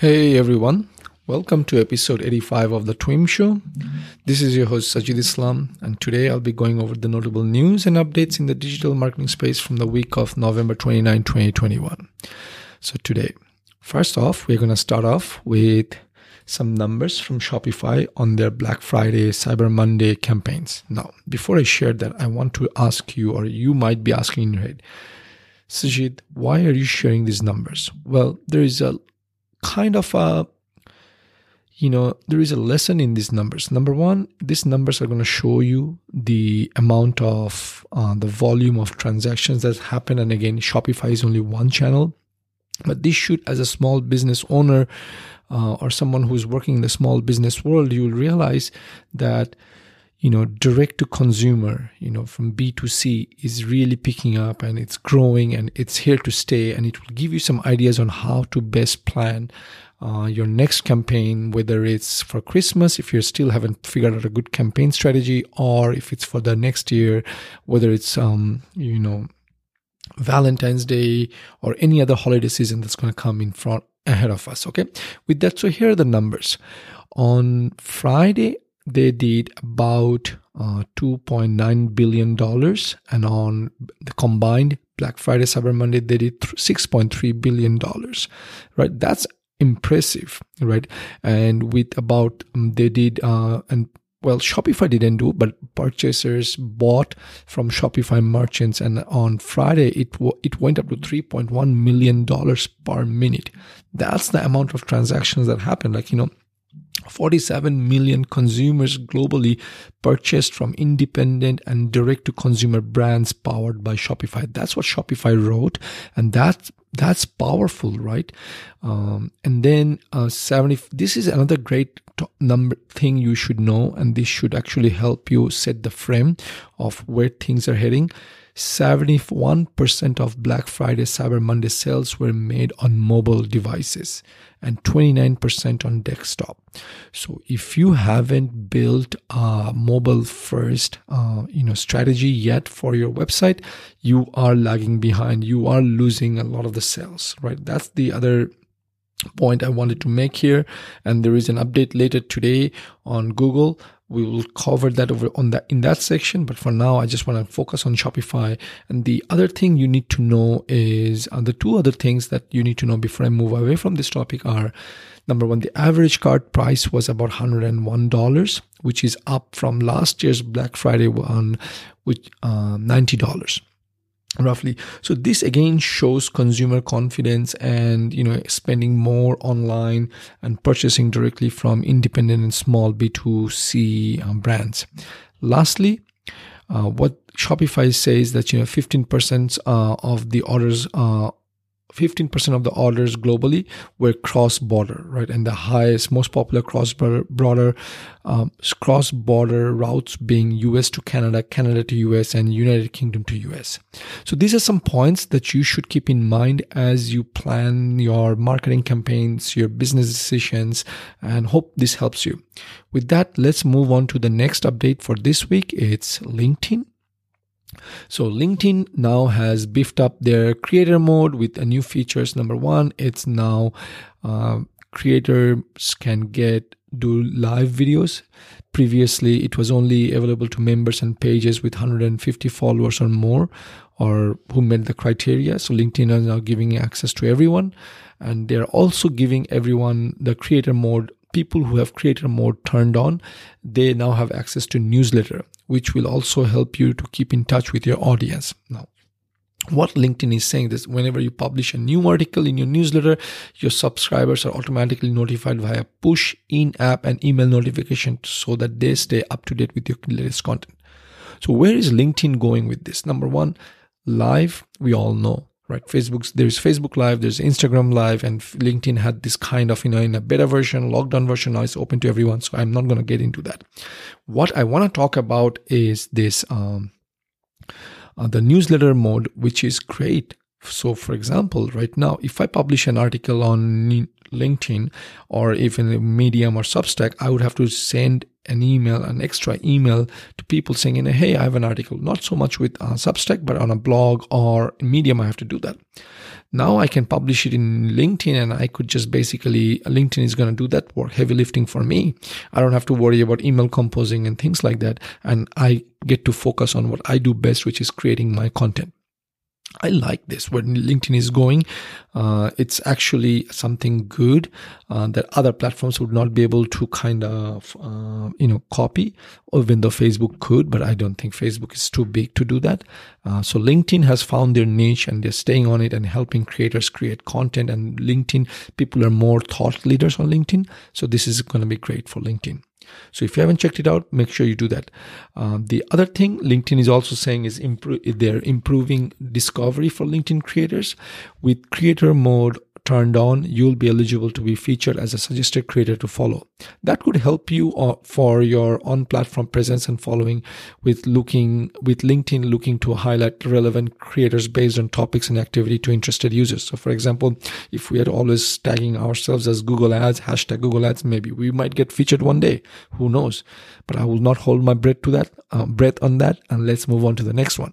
Hey everyone, welcome to episode 85 of The TWIM Show. This is your host Sajid Islam, and today I'll be going over the notable news and updates in the digital marketing space from the week of November 29, 2021. So, today, first off, we're going to start off with some numbers from Shopify on their Black Friday, Cyber Monday campaigns. Now, before I share that, I want to ask you, or you might be asking in your head, Sajid, why are you sharing these numbers? Well, there is a kind of a you know there is a lesson in these numbers. Number one these numbers are going to show you the amount of uh, the volume of transactions that happen. And again shopify is only one channel but this should as a small business owner uh, or someone who's working in the small business world you will realize that you know direct to consumer you know from b2c is really picking up and it's growing and it's here to stay and it will give you some ideas on how to best plan uh, your next campaign whether it's for christmas if you still haven't figured out a good campaign strategy or if it's for the next year whether it's um you know valentine's day or any other holiday season that's going to come in front ahead of us okay? With that so here are the numbers. On friday they did about uh, 2.9 billion dollars and on the combined black friday cyber monday they did 6.3 billion dollars right? That's impressive right? And with about um, they did uh, and well shopify didn't do but purchasers bought from shopify merchants and on friday it w- it went up to 3.1 million dollars per minute. That's the amount of transactions that happened like you know 47 million consumers globally purchased from independent and direct to consumer brands powered by Shopify. That's what Shopify wrote. And that, that's powerful, right? Um, and then, uh, 70, this is another great number thing you should know. And this should actually help you set the frame of where things are heading. 71% of Black Friday Cyber Monday sales were made on mobile devices and 29% on desktop. So if you haven't built a mobile first uh, you know strategy yet for your website, you are lagging behind. You are losing a lot of the sales, right? That's the other point I wanted to make here. And there is an update later today on Google we will cover that over on that in that section. But for now i just want to focus on shopify. And the other thing you need to know is uh, the two other things that you need to know before i move away from this topic are number one the average cart price was about $101 which is up from last year's black friday one which uh, $90 roughly. So this again shows consumer confidence and you know spending more online and purchasing directly from independent and small b2c um, brands. Lastly uh, what shopify says that you know 15% uh, of the orders uh, 15% of the orders globally were cross-border, right? And the highest, most popular cross-border, um, cross-border routes being US to Canada, Canada to US, and United Kingdom to US. So these are some points that you should keep in mind as you plan your marketing campaigns, your business decisions, and hope this helps you. With that, let's move on to the next update for this week. It's LinkedIn. So LinkedIn now has beefed up their creator mode with a new features. Number one, it's now uh, creators can get do live videos. Previously, it was only available to members and pages with 150 followers or more, or who met the criteria. So LinkedIn is now giving access to everyone, and they're also giving everyone the creator mode people who have creator mode turned on, they now have access to newsletter, which will also help you to keep in touch with your audience. Now, what LinkedIn is saying is whenever you publish a new article in your newsletter, your subscribers are automatically notified via push in app and email notification so that they stay up to date with your latest content. So, where is LinkedIn going with this? Number one, live, we all know right? Facebook's there's facebook live there's instagram live and linkedin had this kind of you know in a beta version lockdown version. Now it's open to everyone so i'm not going to get into that. What i want to talk about is this um, uh, the newsletter mode which is great. So for example right now if i publish an article on linkedin or even medium or substack i would have to send an email, an extra email to people saying, hey, I have an article. Not so much with uh, Substack, but on a blog or Medium, I have to do that. Now I can publish it in LinkedIn and I could just basically, LinkedIn is going to do that work, heavy lifting for me. I don't have to worry about email composing and things like that. And I get to focus on what I do best, which is creating my content. I like this where LinkedIn is going. Uh, it's actually something good uh, that other platforms would not be able to kind of, uh, you know, copy, even though Facebook could, but I don't think Facebook is too big to do that. Uh, so LinkedIn has found their niche and they're staying on it and helping creators create content. And LinkedIn, people are more thought leaders on LinkedIn. So this is going to be great for LinkedIn. So if you haven't checked it out, make sure you do that. Um, the other thing LinkedIn is also saying is they're improving discovery for LinkedIn creators with creator mode turned on, you'll be eligible to be featured as a suggested creator to follow. That could help you uh, for your on-platform presence and following with looking with LinkedIn looking to highlight relevant creators based on topics and activity to interested users. So for example, if we are always tagging ourselves as Google Ads, hashtag Google Ads, maybe we might get featured one day. Who knows? But I will not hold my breath to that, uh, breath on that. And let's move on to the next one.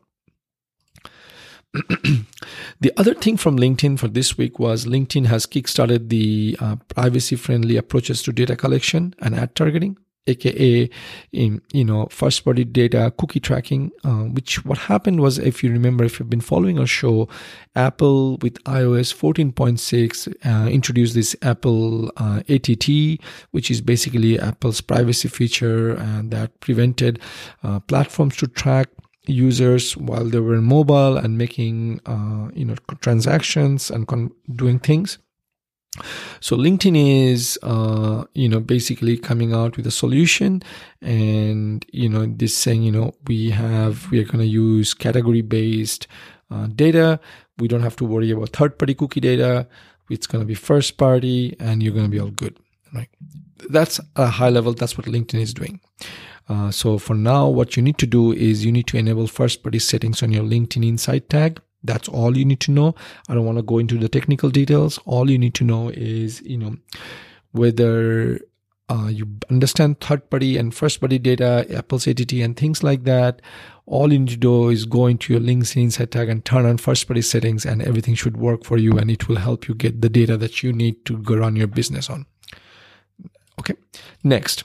the other thing from LinkedIn for this week was LinkedIn has kickstarted the uh, privacy friendly approaches to data collection and ad targeting aka in you know first party data cookie tracking uh, which what happened was if you remember if you've been following our show apple with ios 14.6 uh, introduced this apple uh, att which is basically apple's privacy feature and that prevented uh, platforms to track users while they were mobile and making uh, you know transactions and con- doing things. So linkedin is uh, you know basically coming out with a solution and you know this saying you know we have we are going to use category based uh, data. We don't have to worry about third party cookie data. It's going to be first party and you're going to be all good right? That's a high level that's what linkedin is doing uh, so for now, what you need to do is you need to enable first party settings on your LinkedIn Insight tag. That's all you need to know. I don't want to go into the technical details. All you need to know is, you know, whether uh, you understand third party and first party data, Apple's ATT and things like that. All you need to do is go into your LinkedIn Insight tag and turn on first party settings and everything should work for you and it will help you get the data that you need to run your business on. Okay. Next,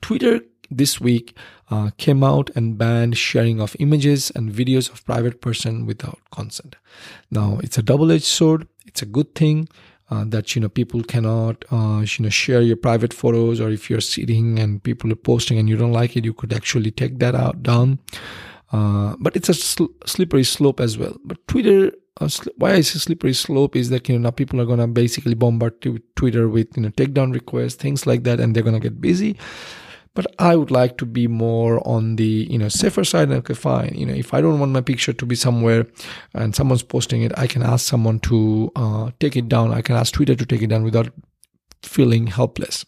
Twitter this week uh, came out and banned sharing of images and videos of private person without consent. Now it's a double-edged sword. It's a good thing uh, that you know people cannot uh, you know share your private photos, or if you're sitting and people are posting and you don't like it, you could actually take that out down. Uh, but it's a sl- slippery slope as well. But Twitter uh, why I say slippery slope is that you know now people are gonna basically bombard Twitter with you know takedown requests, things like that, and they're gonna get busy but I would like to be more on the you know safer side. Okay, fine. You know, if I don't want my picture to be somewhere and someone's posting it, I can ask someone to uh, take it down. I can ask Twitter to take it down without feeling helpless.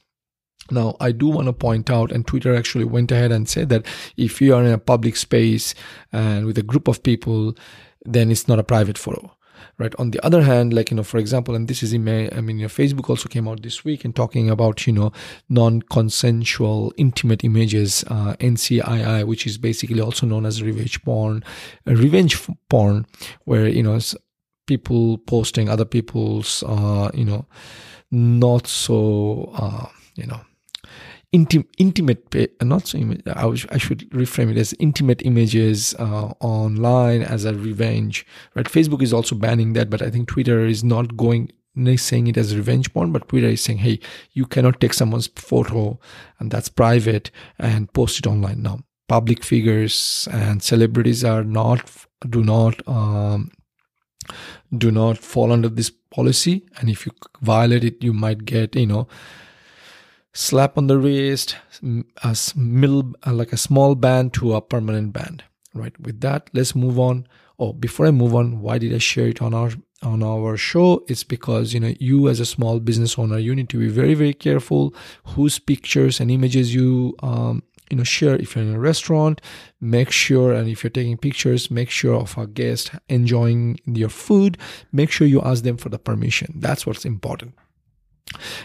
Now, I do want to point out, and Twitter actually went ahead and said that if you are in a public space and with a group of people, then it's not a private photo right? On the other hand like you know for example and this is in i mean your facebook also came out this week and talking about you know non-consensual intimate images uh, ncii which is basically also known as revenge porn uh, revenge porn where you know people posting other people's uh, you know not so uh, you know intim- intimate, not so, I, I should reframe it as intimate images uh, online as a revenge, right? Facebook is also banning that, but I think Twitter is not going saying it as revenge porn, but Twitter is saying, hey, you cannot take someone's photo and that's private and post it online. Now, public figures and celebrities are not, do not, um, do not fall under this policy. And if you violate it, you might get, you know, slap on the wrist, a middle, uh, like a small band to a permanent band. Right. With that, let's move on. Oh, before I move on, why did I share it on our on our show? It's because you know you as a small business owner, you need to be very very careful whose pictures and images you um, you know share. If you're in a restaurant, make sure, and if you're taking pictures, make sure of a guest enjoying your food. Make sure you ask them for the permission. That's what's important.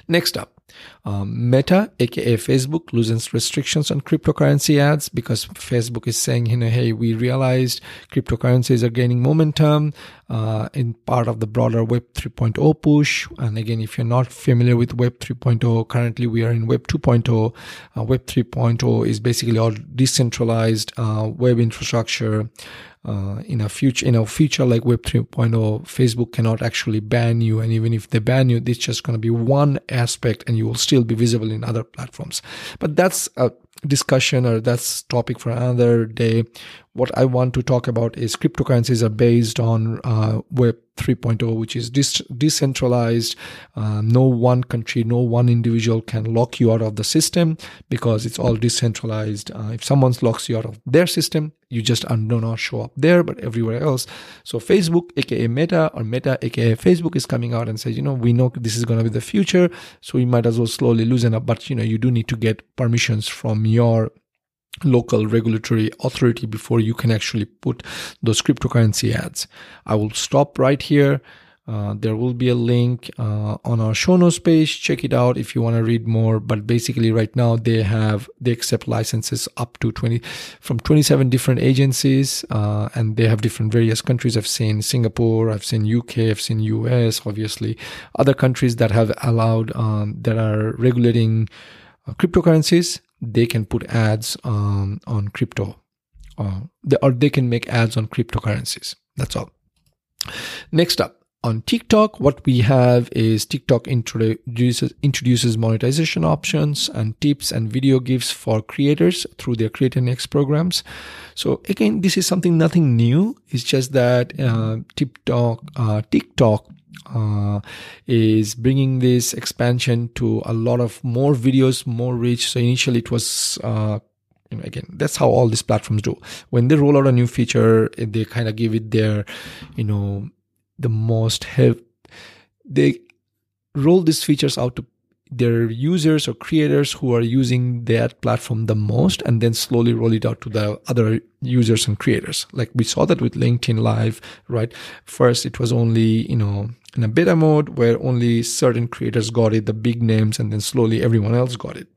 Next up, um, Meta, aka Facebook, loosens restrictions on cryptocurrency ads because Facebook is saying, you know, hey, we realized cryptocurrencies are gaining momentum. Uh, in part of the broader Web 3.0 push. And again, if you're not familiar with Web 3.0, currently we are in Web 2.0. Uh, Web 3.0 is basically all decentralized uh, web infrastructure. Uh, in a future in a future like web 3.0 facebook cannot actually ban you and even if they ban you it's just going to be one aspect and you will still be visible in other platforms but that's a discussion or that's topic for another day what i want to talk about is cryptocurrencies are based on uh, web 3.0 which is dis- decentralized uh, no one country no one individual can lock you out of the system because it's all decentralized. Uh, if someone locks you out of their system you just do not show up there but everywhere else. So facebook aka meta or meta aka facebook is coming out and says you know we know this is going to be the future so we might as well slowly loosen up but you know you do need to get permissions from your local regulatory authority before you can actually put those cryptocurrency ads. I will stop right here. Uh, there will be a link uh, on our show notes page. Check it out if you want to read more. But basically, right now they have they accept licenses up to twenty from twenty seven different agencies, uh, and they have different various countries. I've seen Singapore, I've seen UK, I've seen US. Obviously, other countries that have allowed um, that are regulating uh, cryptocurrencies they can put ads um, on crypto uh, they, or they can make ads on cryptocurrencies that's all next up on TikTok, what we have is TikTok introduces, introduces monetization options and tips and video gifts for creators through their Creator Next programs. So again, this is something nothing new. It's just that uh, TikTok, uh, TikTok uh, is bringing this expansion to a lot of more videos, more reach. So initially it was, uh, you know, again, that's how all these platforms do. When they roll out a new feature, they kind of give it their, you know, the most help. They roll these features out to their users or creators who are using that platform the most and then slowly roll it out to the other users and creators. Like we saw that with linkedin live right? First it was only you know in a beta mode where only certain creators got it the big names and then slowly everyone else got it.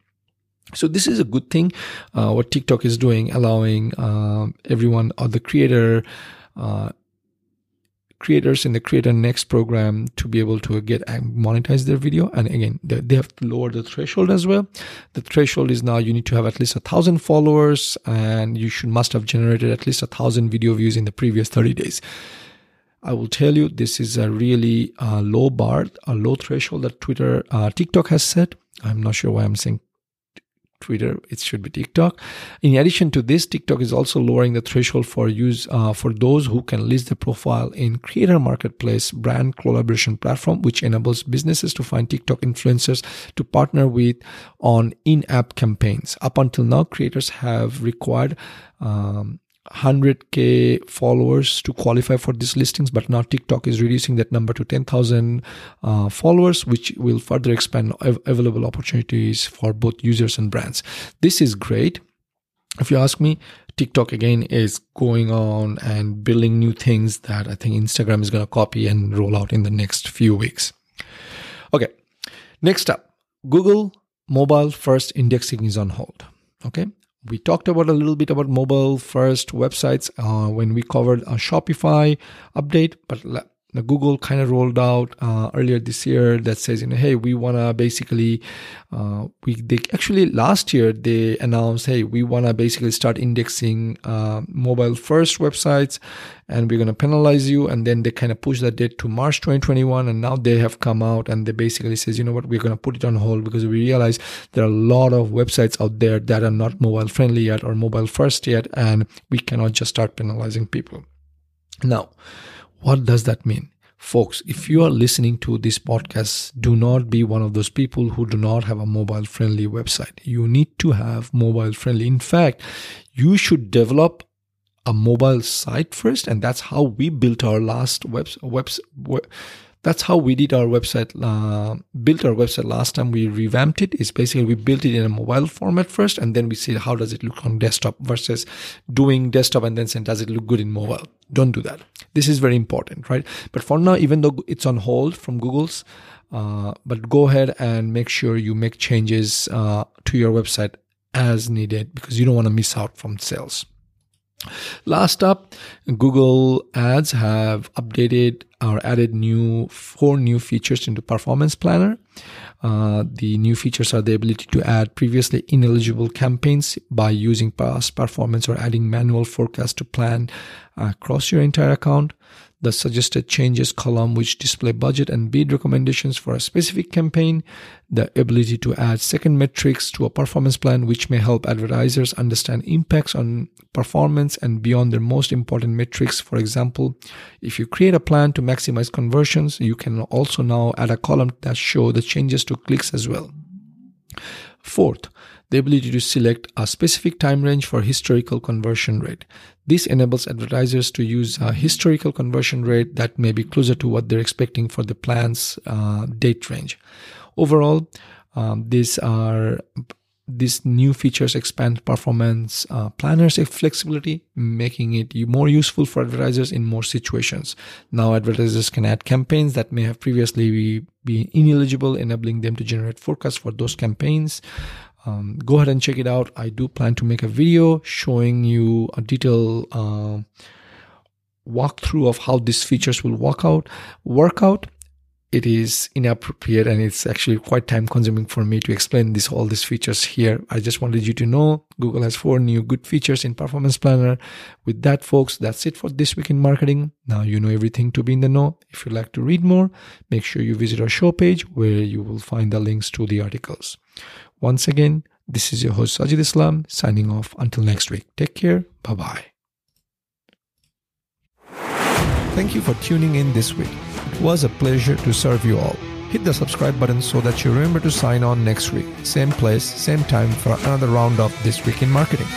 So this is a good thing uh, what tiktok is doing allowing uh, everyone or the creator uh, creators in the creator next program to be able to get monetize their video. And again they have to lower the threshold as well. The threshold is now you need to have at least a thousand followers and you should must have generated at least a thousand video views in the previous 30 days. I will tell you this is a really uh, low bar, a low threshold that Twitter, uh, TikTok has set. I'm not sure why I'm saying Twitter, it should be TikTok. In addition to this, TikTok is also lowering the threshold for use uh, for those who can list their profile in Creator Marketplace brand collaboration platform, which enables businesses to find TikTok influencers to partner with on in-app campaigns. Up until now, creators have required um, 100k followers to qualify for these listings but now tiktok is reducing that number to 10000 uh, followers which will further expand av- available opportunities for both users and brands. This is great. If you ask me tiktok again is going on and building new things that i think instagram is going to copy and roll out in the next few weeks. Okay next up google mobile first indexing is on hold. Okay we talked about a little bit about mobile first websites uh, when we covered a Shopify update, but the Google kind of rolled out uh, earlier this year that says, you know, hey, we want to basically, uh, we they actually last year they announced, hey, we want to basically start indexing uh, mobile first websites, and we're going to penalize you. And then they kind of push that date to March 2021, and now they have come out and they basically says, you know what, we're going to put it on hold because we realize there are a lot of websites out there that are not mobile friendly yet or mobile first yet, and we cannot just start penalizing people. Now what does that mean? Folks, if you are listening to this podcast, do not be one of those people who do not have a mobile friendly website. You need to have mobile friendly. In fact, you should develop a mobile site first. And that's how we built our last webs, web, web that's how we did our website uh, built our website last time. We revamped it. Is basically we built it in a mobile format first and then we see how does it look on desktop versus doing desktop and then saying does it look good in mobile? Don't do that. This is very important right? But for now even though it's on hold from google's uh, but go ahead and make sure you make changes uh, to your website as needed because you don't want to miss out from sales Last up, Google Ads have updated or added new four new features into Performance Planner. Uh, the new features are the ability to add previously ineligible campaigns by using past performance or adding manual forecast to plan across your entire account the suggested changes column which display budget and bid recommendations for a specific campaign, the ability to add second metrics to a performance plan which may help advertisers understand impacts on performance and beyond their most important metrics. For example, if you create a plan to maximize conversions, you can also now add a column that show the changes to clicks as well. Fourth, the ability to select a specific time range for historical conversion rate. This enables advertisers to use a historical conversion rate that may be closer to what they're expecting for the plan's uh, date range. Overall, um, these are these new features expand performance uh, planners flexibility, making it more useful for advertisers in more situations. Now, advertisers can add campaigns that may have previously been ineligible, enabling them to generate forecasts for those campaigns. Um, go ahead and check it out. I do plan to make a video showing you a detailed uh, walkthrough of how these features will work out. Work out it is inappropriate and it's actually quite time consuming for me to explain this all these features here. I just wanted you to know Google has four new good features in Performance Planner. With that, folks, that's it for this week in marketing. Now you know everything to be in the know. If you'd like to read more, make sure you visit our show page where you will find the links to the articles. Once again, this is your host Sajid Islam signing off until next week. Take care. Bye bye. Thank you for tuning in this week. It was a pleasure to serve you all. Hit the subscribe button so that you remember to sign on next week. Same place, same time for another round of This Week in Marketing.